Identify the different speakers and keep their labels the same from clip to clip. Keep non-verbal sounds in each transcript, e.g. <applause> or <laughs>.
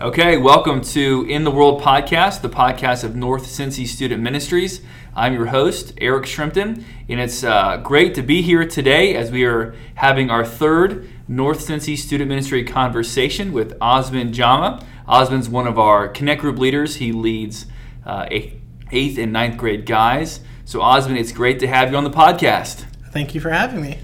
Speaker 1: Okay, welcome to In the World podcast, the podcast of North Cincy Student Ministries. I'm your host, Eric Shrimpton, and it's uh, great to be here today as we are having our third North Cincy Student Ministry conversation with Osmond Jama. Osmond's one of our Connect Group leaders. He leads uh, eighth and ninth grade guys. So, Osmond, it's great to have you on the podcast.
Speaker 2: Thank you for having me.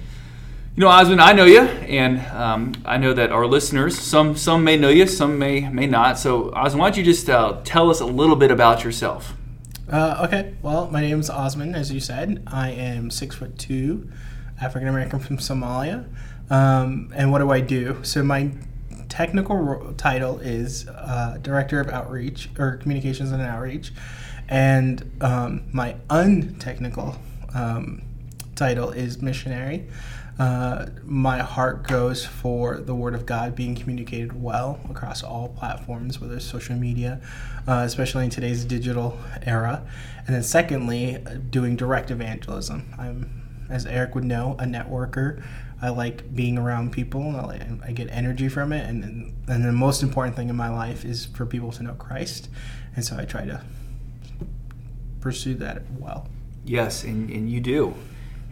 Speaker 1: You know, Osmond, I know you, and um, I know that our listeners, some some may know you, some may may not. So, Osmond, why don't you just uh, tell us a little bit about yourself?
Speaker 2: Uh, okay. Well, my name is Osmond, as you said. I am six foot two, African American from Somalia. Um, and what do I do? So my technical ro- title is uh, Director of Outreach or Communications and Outreach, and um, my untechnical um, title is Missionary. Uh, my heart goes for the Word of God being communicated well across all platforms, whether it's social media, uh, especially in today's digital era. And then, secondly, doing direct evangelism. I'm, as Eric would know, a networker. I like being around people. I, like, I get energy from it, and and the most important thing in my life is for people to know Christ, and so I try to pursue that well.
Speaker 1: Yes, and, and you do.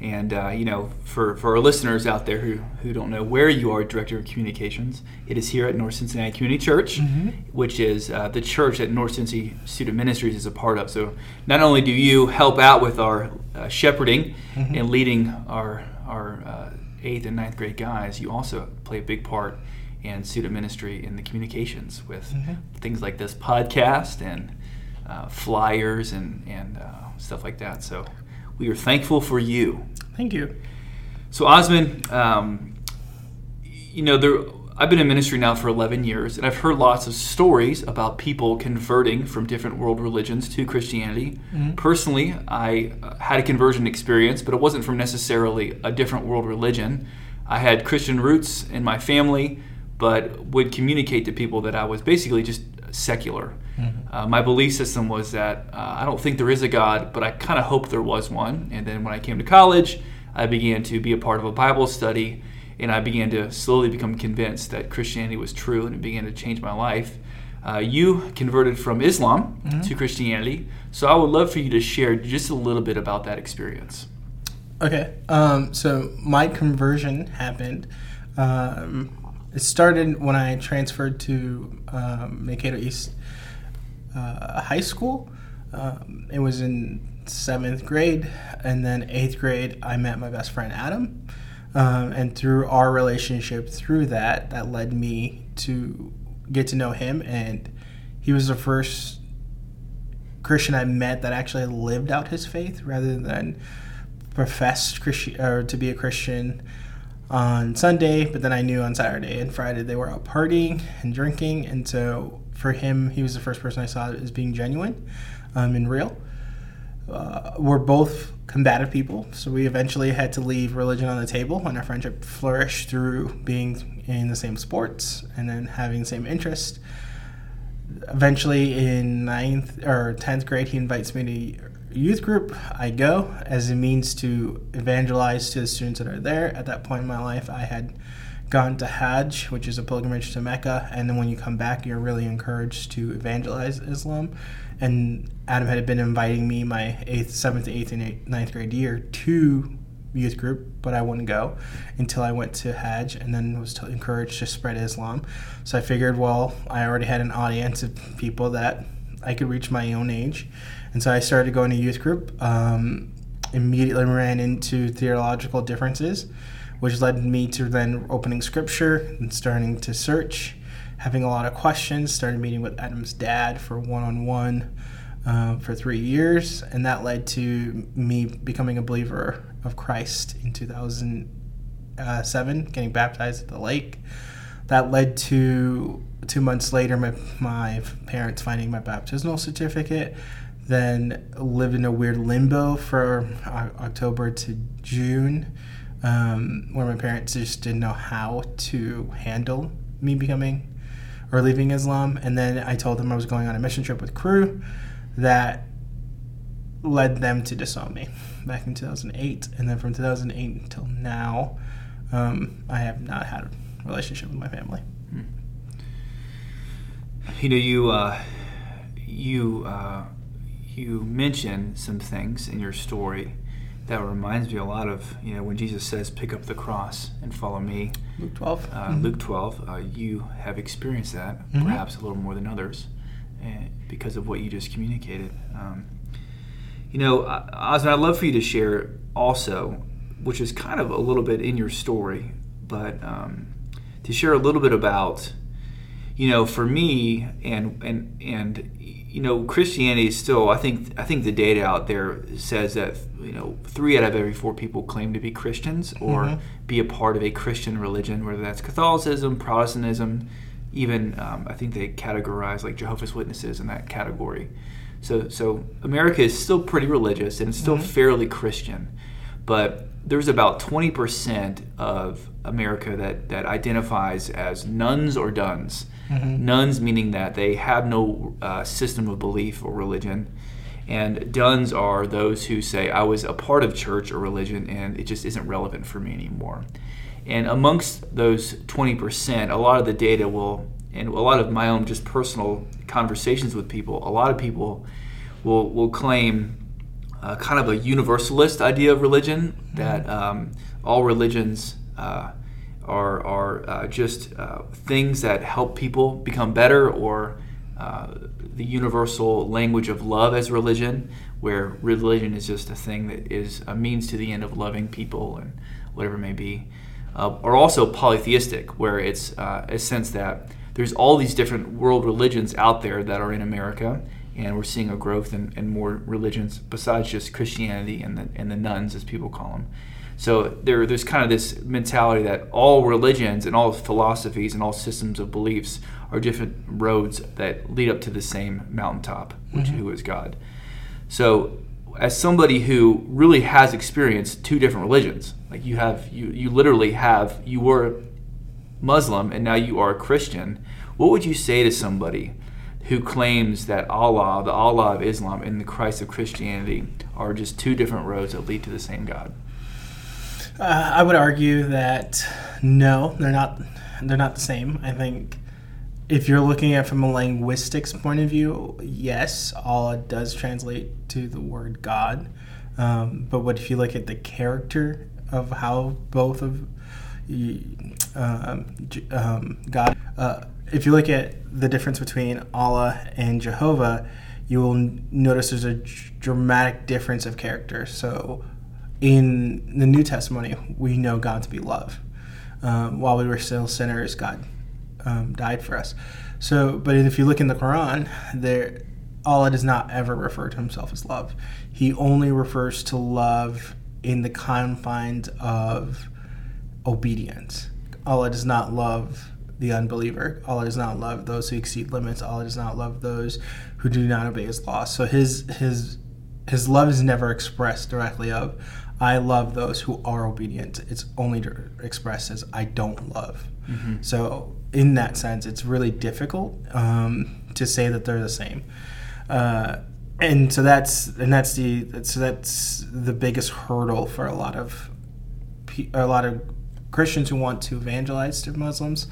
Speaker 1: And uh, you know, for, for our listeners out there who, who don't know where you are, director of communications, it is here at North Cincinnati Community Church, mm-hmm. which is uh, the church that North Cincinnati Student Ministries is a part of. So not only do you help out with our uh, shepherding mm-hmm. and leading our our uh, eighth and ninth grade guys, you also play a big part in student ministry in the communications with mm-hmm. things like this podcast and uh, flyers and and uh, stuff like that. So we are thankful for you.
Speaker 2: Thank you.
Speaker 1: So, Osmond, um, you know, there, I've been in ministry now for 11 years, and I've heard lots of stories about people converting from different world religions to Christianity. Mm-hmm. Personally, I uh, had a conversion experience, but it wasn't from necessarily a different world religion. I had Christian roots in my family, but would communicate to people that I was basically just secular. Mm-hmm. Uh, my belief system was that uh, I don't think there is a God, but I kind of hope there was one. And then when I came to college, I began to be a part of a Bible study, and I began to slowly become convinced that Christianity was true, and it began to change my life. Uh, you converted from Islam mm-hmm. to Christianity, so I would love for you to share just a little bit about that experience.
Speaker 2: Okay, um, so my conversion happened. Um, it started when I transferred to um, Mankato East uh, High School. Um, it was in seventh grade, and then eighth grade, I met my best friend Adam. Um, and through our relationship, through that, that led me to get to know him. And he was the first Christian I met that actually lived out his faith rather than professed Christian or to be a Christian on Sunday, but then I knew on Saturday and Friday they were out partying and drinking, and so for him, he was the first person I saw as being genuine um, and real. Uh, we're both combative people, so we eventually had to leave religion on the table, and our friendship flourished through being in the same sports and then having the same interest. Eventually, in ninth or tenth grade, he invites me to youth group, I go as a means to evangelize to the students that are there. At that point in my life, I had gone to Hajj, which is a pilgrimage to Mecca, and then when you come back, you're really encouraged to evangelize Islam. And Adam had been inviting me my eighth, seventh, eighth, and eighth, ninth grade year to youth group, but I wouldn't go until I went to Hajj and then was encouraged to spread Islam. So I figured, well, I already had an audience of people that I could reach my own age and so I started going to youth group. Um, immediately ran into theological differences, which led me to then opening scripture and starting to search, having a lot of questions. Started meeting with Adam's dad for one on one for three years, and that led to me becoming a believer of Christ in 2007, getting baptized at the lake. That led to two months later, my, my parents finding my baptismal certificate then lived in a weird limbo for October to June, um, where my parents just didn't know how to handle me becoming or leaving Islam. And then I told them I was going on a mission trip with Cru that led them to disown me back in 2008. And then from 2008 until now, um, I have not had a relationship with my family.
Speaker 1: You know, you uh, you uh, you mention some things in your story that reminds me a lot of you know when Jesus says, "Pick up the cross and follow me."
Speaker 2: Luke 12.
Speaker 1: Uh,
Speaker 2: Mhm.
Speaker 1: Luke 12. Uh, you have experienced that
Speaker 2: Mhm.
Speaker 1: perhaps a little more than others, uh, because of what you just communicated. Um, you know, Osmond, I'd love for you to share also, which is kind of a little bit in your story, but um, to share a little bit about, you know, for me and and and you know, Christianity is still. I think I think the data out there says that you know three out of every four people claim to be Christians or
Speaker 2: Mhm.
Speaker 1: be a part of a Christian religion, whether that's Catholicism, Protestantism, even um, I think they categorize like Jehovah's Witnesses in that category. So, so America is still pretty religious and it's still
Speaker 2: Mhm.
Speaker 1: fairly Christian, but there's about 20% of America that, that identifies as nones or dones.
Speaker 2: Mhm.
Speaker 1: Nones meaning that they have no uh, system of belief or religion, and dones are those who say, I was a part of church or religion and it just isn't relevant for me anymore. And amongst those 20%, a lot of the data will, and a lot of my own just personal conversations with people, a lot of people will, will claim uh, kind of a universalist idea of religion that um, all religions uh, are, are uh, just uh, things that help people become better or uh, the universal language of love as religion, where religion is just a thing that is a means to the end of loving people and whatever it may be. Uh, or also polytheistic, where it's uh, a sense that there's all these different world religions out there that are in America, and we're seeing a growth in, in more religions besides just Christianity and the, and the nones, as people call them. So there, there's kind of this mentality that all religions and all philosophies and all systems of beliefs are different roads that lead up to the same mountaintop, which
Speaker 2: Mhm.
Speaker 1: who is God. So, as somebody who really has experienced two different religions, like you have, you you literally have, you were Muslim and now you are a Christian. What would you say to somebody who claims that Allah, the Allah of Islam, and the Christ of Christianity are just two different roads that lead to the same God?
Speaker 2: Uh, I would argue that no, they're not. They're not the same. I think if you're looking at from a linguistics point of view, yes, Allah does translate to the word God. Um, but what if you look at the character of how both of um, um, God, uh, if you look at the difference between Allah and Jehovah, you will notice there's a dramatic difference of character. So in the New Testimony, we know God to be love. Um, while we were still sinners, God um, died for us. So, but if you look in the Quran, there Allah does not ever refer to himself as love. He only refers to love in the confines of obedience. Allah does not love the unbeliever. Allah does not love those who exceed limits. Allah does not love those who do not obey His law. So His His His love is never expressed directly of I love those who are obedient. It's only expressed as I don't love. So in that sense, it's really difficult um, to say that they're the same. Uh, and so that's and that's the so that's the biggest hurdle for a lot of pe- a lot of Christians who want to evangelize to Muslims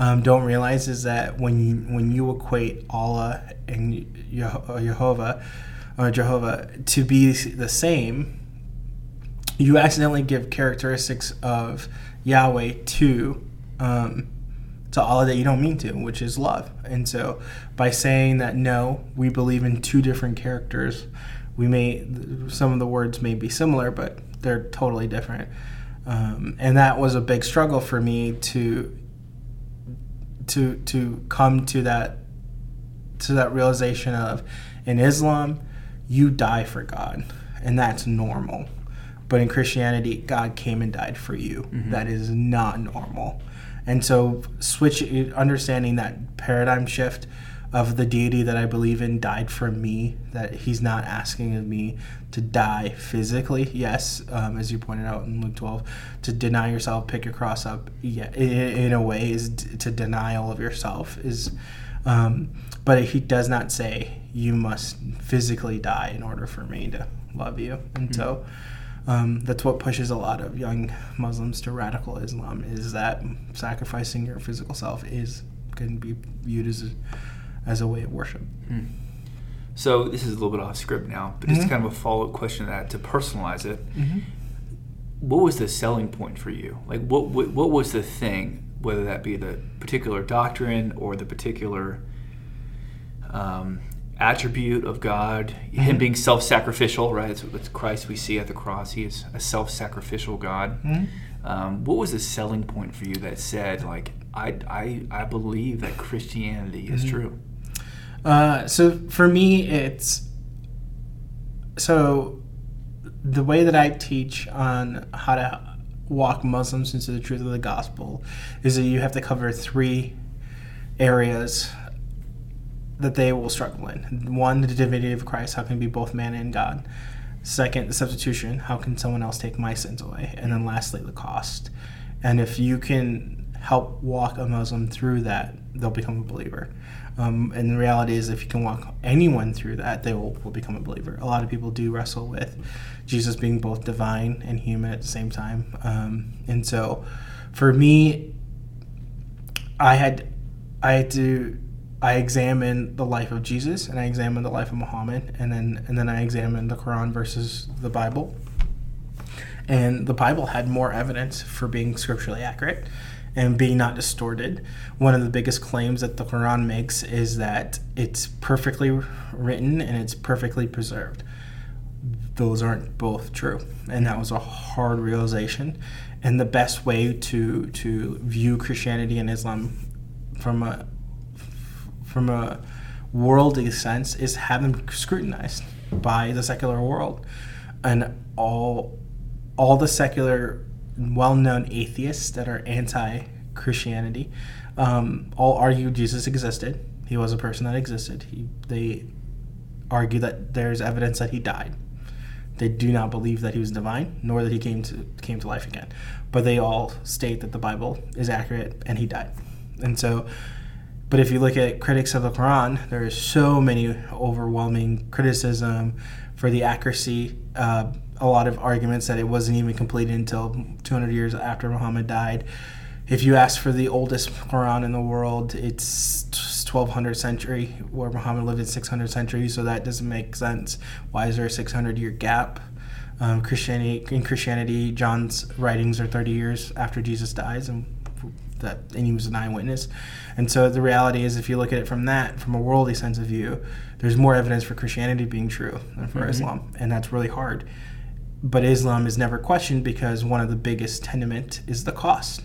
Speaker 2: um, don't realize is that when you when you equate Allah and Jeho- Jehovah or Jehovah to be the same, you accidentally give characteristics of Yahweh to um, to Allah that you don't mean to, which is love. And so, by saying that no, we believe in two different characters, we may some of the words may be similar, but they're totally different. Um, and that was a big struggle for me to to to come to that to that realization of in Islam, you die for God, and that's normal. But in Christianity, God came and died for you. That is not normal. And so, switch understanding that paradigm shift of the deity that I believe in died for me. That He's not asking of me to die physically. Yes, um, as you pointed out in Luke twelve, to deny yourself, pick your cross up. Yeah, in, in a way, is d- to deny all of yourself. Is um, but he does not say you must physically die in order for me to love you. And so um, that's what pushes a lot of young Muslims to radical Islam is that sacrificing your physical self is can be viewed as as a way of worship.
Speaker 1: So this is a little bit off script now, but just
Speaker 2: Mhm.
Speaker 1: kind of a follow up question to that to personalize it.
Speaker 2: Mm-hmm.
Speaker 1: What was the selling point for you? Like, what what, what was the thing? Whether that be the particular doctrine or the particular um, attribute of God, Him
Speaker 2: Mhm.
Speaker 1: being self sacrificial, right? It's, it's Christ we see at the cross. He is a self sacrificial God.
Speaker 2: Mm-hmm.
Speaker 1: Um, what was the selling point for you that said, like, I, I, I believe that Christianity is
Speaker 2: Mhm.
Speaker 1: true?
Speaker 2: Uh, so for me, it's so the way that I teach on how to walk Muslims into the truth of the gospel is that you have to cover three areas that they will struggle in. One, the divinity of Christ, how can he be both man and God? Second, the substitution, how can someone else take my sins away? And then lastly, the cost. And if you can help walk a Muslim through that, they'll become a believer. Um, and the reality is, if you can walk anyone through that, they will, will become a believer. A lot of people do wrestle with Jesus being both divine and human at the same time. Um, and so, for me, I had, I had to, I examine the life of Jesus and I examine the life of Muhammad, and then and then I examine the Quran versus the Bible. And the Bible had more evidence for being scripturally accurate and being not distorted. One of the biggest claims that the Quran makes is that it's perfectly written and it's perfectly preserved. Those aren't both true, and that was a hard realization. And the best way to to view Christianity and Islam from a from a worldly sense is have them scrutinized by the secular world, and all all the secular well-known atheists that are anti-Christianity um, all argue Jesus existed. He was a person that existed. He, they argue that there's evidence that he died. They do not believe that he was divine, nor that he came to came to life again. But they all state that the Bible is accurate and he died. And so, but if you look at critics of the Quran, there is so many overwhelming criticism for the accuracy. Uh, a lot of arguments that it wasn't even completed until 200 years after Muhammad died. If you ask for the oldest Quran in the world, it's 1200 century, where Muhammad lived in 600 century, so that doesn't make sense. Why is there a 600 year gap? Um, Christianity in Christianity, John's writings are 30 years after Jesus dies, and that and he was an eyewitness. And so the reality is, if you look at it from that, from a worldly sense of view, there's more evidence for Christianity being true than for
Speaker 1: Mhm.
Speaker 2: Islam, and that's really hard. But Islam is never questioned because one of the biggest tenement is the cost.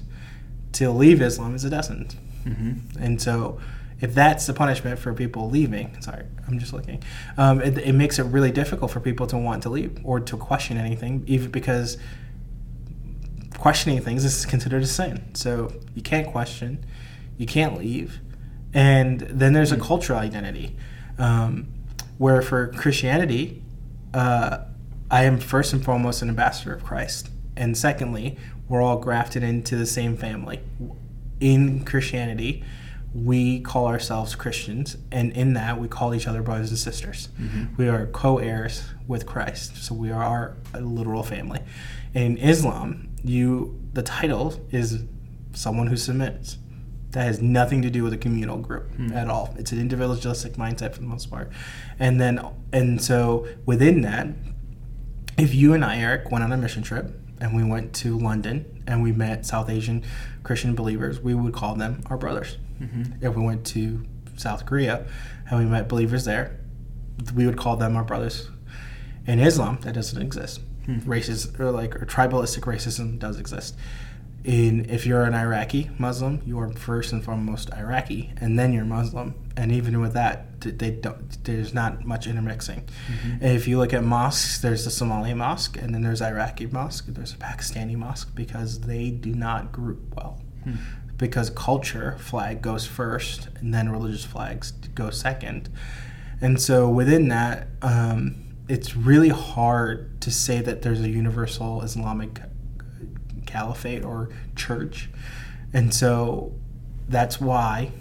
Speaker 2: To leave Islam is a doesn't.
Speaker 1: Mm-hmm.
Speaker 2: And so, if that's the punishment for people leaving, sorry, I'm just looking, um, it, it makes it really difficult for people to want to leave or to question anything, even because questioning things is considered a sin. So, you can't question, you can't leave. And then there's a cultural identity um, where for Christianity, uh, I am first and foremost an ambassador of Christ. And secondly, we're all grafted into the same family. In Christianity, we call ourselves Christians, and in that, we call each other brothers and sisters.
Speaker 1: Mhm.
Speaker 2: We are co heirs with Christ, so we are a literal family. In Islam, you the title is someone who submits. That has nothing to do with a communal group
Speaker 1: Hmm.
Speaker 2: at all. It's an individualistic mindset for the most part. And then, and so within that, if you and I, Eric, went on a mission trip and we went to London and we met South Asian Christian believers, we would call them our brothers.
Speaker 1: Mm-hmm.
Speaker 2: If we went to South Korea and we met believers there, we would call them our brothers. In Islam, that doesn't exist.
Speaker 1: Hmm.
Speaker 2: Racist or like or tribalistic racism does exist. In if you're an Iraqi Muslim, you are first and foremost Iraqi, and then you're Muslim. And even with that, they don't. There's not much intermixing.
Speaker 1: Mm-hmm.
Speaker 2: If you look at mosques, there's the Somali mosque, and then there's Iraqi mosque, there's a Pakistani mosque because they do not group well.
Speaker 1: Hmm.
Speaker 2: Because culture flag goes first, and then religious flags go second. And so within that, um, it's really hard to say that there's a universal Islamic caliphate or church. And so that's why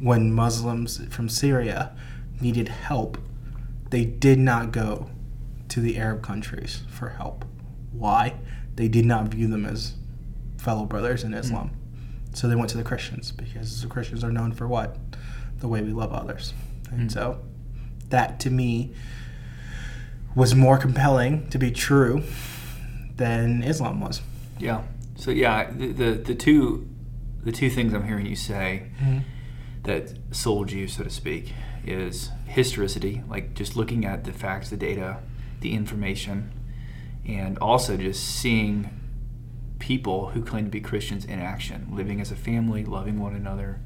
Speaker 2: when Muslims from Syria needed help, they did not go to the Arab countries for help. Why? They did not view them as fellow brothers in Islam. So they went to the Christians because the Christians are known for what? the way we love others. And
Speaker 1: Mm.
Speaker 2: so that to me was more compelling to be true than Islam was.
Speaker 1: Yeah. So yeah, the, the the two the two things I'm hearing you say that sold you, so to speak, is historicity, like just looking at the facts, the data, the information, and also just seeing people who claim to be Christians in action, living as a family, loving one another,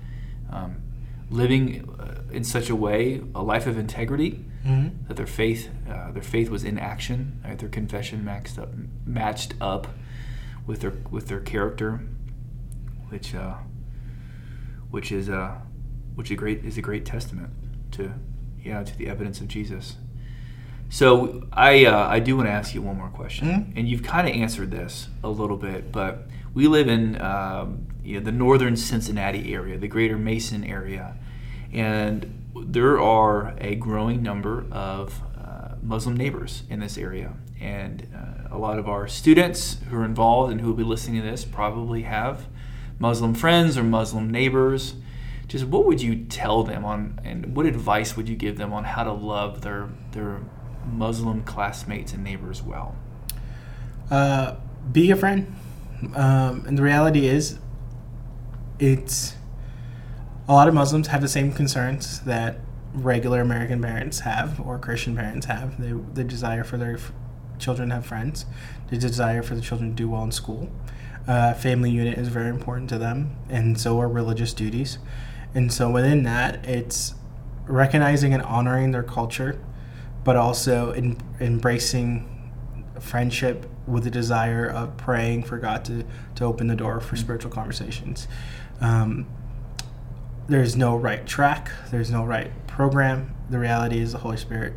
Speaker 1: um, living uh, in such a way, a life of integrity,
Speaker 2: Mm-hmm.
Speaker 1: that their faith, uh, their faith was in action, right? their confession matched up, matched up with their with their character, which uh, which is uh, which is a great is a great testament to yeah to the evidence of Jesus. So I uh, I do want to ask you one more question,
Speaker 2: Mhm.
Speaker 1: and you've kind of answered this a little bit, but we live in um, you know, the northern Cincinnati area, the greater Mason area, and there are a growing number of uh, Muslim neighbors in this area, and uh, a lot of our students who are involved and who will be listening to this probably have Muslim friends or Muslim neighbors. Just what would you tell them on, and what advice would you give them on how to love their their Muslim classmates and neighbors well?
Speaker 2: Uh, be a friend. Um, and the reality is, it's a lot of Muslims have the same concerns that regular American parents have or Christian parents have. They, the desire for their f- children to have friends, the desire for the children to do well in school. Uh, family unit is very important to them, and so are religious duties. And so within that, it's recognizing and honoring their culture, but also in, embracing friendship with the desire of praying for God to, to open the door for spiritual conversations. Um, there's no right track, there's no right program. The reality is the Holy Spirit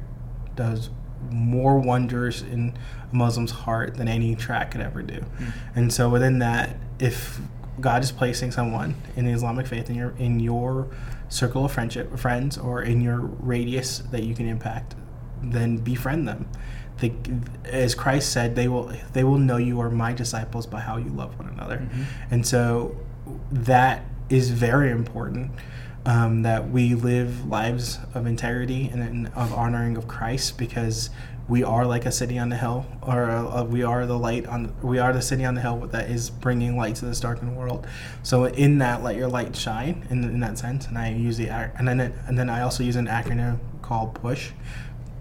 Speaker 2: does more wonders in a Muslim's heart than any track could ever do. Hmm. And so within that, if God is placing someone in the Islamic faith in your in your circle of friendship friends or in your radius that you can impact, then befriend them. They, as Christ said, they will they will know you are my disciples by how you love one another. Mm-hmm. And so that is very important. Um, that we live lives of integrity and, of honoring of Christ because we are like a city on the hill, or uh, we are the light on. We are the city on the hill that is bringing light to this darkened world. So in that, let your light shine. In, in that sense, and I use the and then it, and then I also use an acronym called PUSH.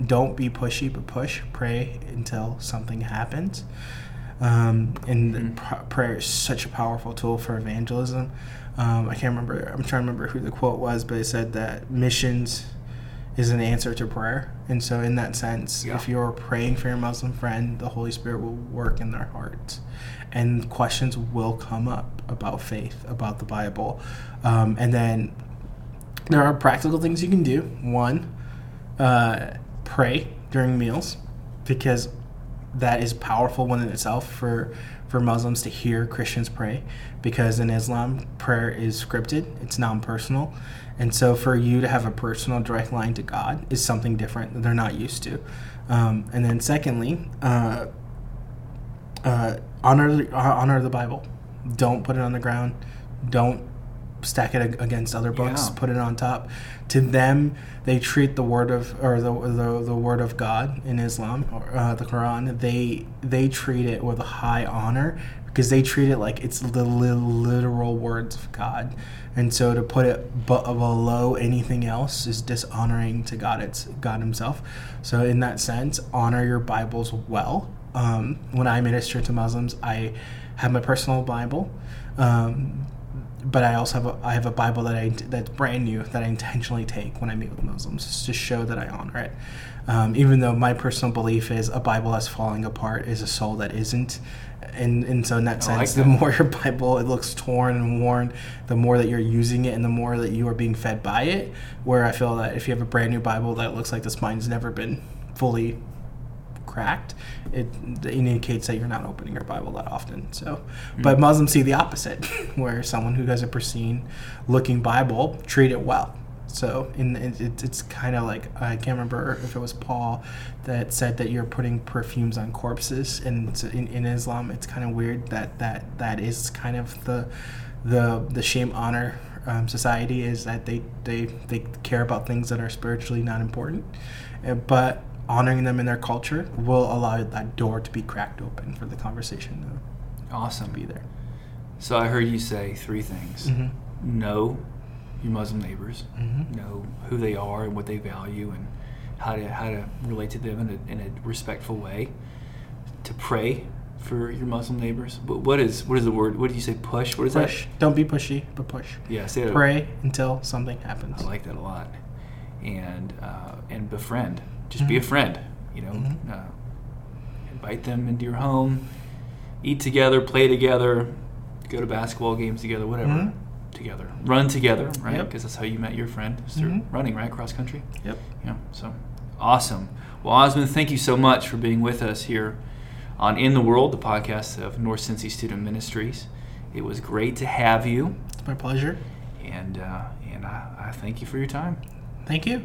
Speaker 2: Don't be pushy, but push. Pray until something happens. Um, and pr- prayer is such a powerful tool for evangelism. Um, I can't remember. I'm trying to remember who the quote was, but it said that missions is an answer to prayer. And so, in that sense,
Speaker 1: Yeah.
Speaker 2: if you're praying for your Muslim friend, the Holy Spirit will work in their hearts. And questions will come up about faith, about the Bible. Um, and then there are practical things you can do. One, uh, pray during meals because that is powerful one in itself for for Muslims to hear Christians pray because in Islam prayer is scripted it's non-personal. And so for you to have a personal direct line to God is something different that they're not used to. Um, and then secondly uh, uh, honor honor the Bible. Don't put it on the ground. Don't stack it against other books
Speaker 1: Yeah.
Speaker 2: put it on top. To them they treat the word of or the the, the word of God in Islam or uh, the Quran they they treat it with a high honor because they treat it like it's the literal words of God. And so to put it below anything else is dishonoring to God it's God himself. So in that sense honor your Bibles well. Um, when I minister to Muslims I have my personal Bible. Um, but I also have a, I have a Bible that I that's brand new that I intentionally take when I meet with Muslims to show that I honor it. Um, even though my personal belief is a Bible that's falling apart is a soul that isn't, and and so in that
Speaker 1: I like
Speaker 2: sense, the more <laughs> your Bible it looks torn and worn, the more that you're using it, and the more that you are being fed by it. Where I feel that if you have a brand new Bible that looks like the spine's never been fully cracked, it, indicates that you're not opening your Bible that often. So, but Muslims see the opposite, <laughs> where someone who has a pristine looking Bible treat it well. So, in it, it, it's kind of like I can't remember if it was Paul that said that you're putting perfumes on corpses, and in, in Islam, it's kind of weird that that that is kind of the the the shame honor um, society is that they, they they care about things that are spiritually not important, uh, but honoring them in their culture will allow that door to be cracked open for the conversation to
Speaker 1: Awesome.
Speaker 2: be there.
Speaker 1: So I heard you say three things:
Speaker 2: Mm-hmm.
Speaker 1: know your Muslim neighbors,
Speaker 2: Mm-hmm.
Speaker 1: know who they are and what they value, and how to how to relate to them in a, in a respectful way. To pray for your Muslim neighbors. But what is what is the word? What did you say? Push. What is
Speaker 2: Push. Don't be pushy, but push.
Speaker 1: that? Yeah. Say that.
Speaker 2: Pray until something happens.
Speaker 1: I like that a lot. And uh, and befriend. Just be a
Speaker 2: Mhm.
Speaker 1: friend. You know,
Speaker 2: Mhm.
Speaker 1: uh, invite them into your home, eat together, play together, go to basketball games together, whatever.
Speaker 2: Mhm.
Speaker 1: Together, run together, right?
Speaker 2: Yep.
Speaker 1: Because that's how you met your friend is through
Speaker 2: Mhm.
Speaker 1: running, right, cross country.
Speaker 2: Yep.
Speaker 1: Yeah. So awesome. Well, Osmond, thank you so much for being with us here on In the World, the podcast of North Cincy Student Ministries. It was great to have you,
Speaker 2: It's my pleasure.
Speaker 1: and uh, and I, I thank you for your time.
Speaker 2: Thank you.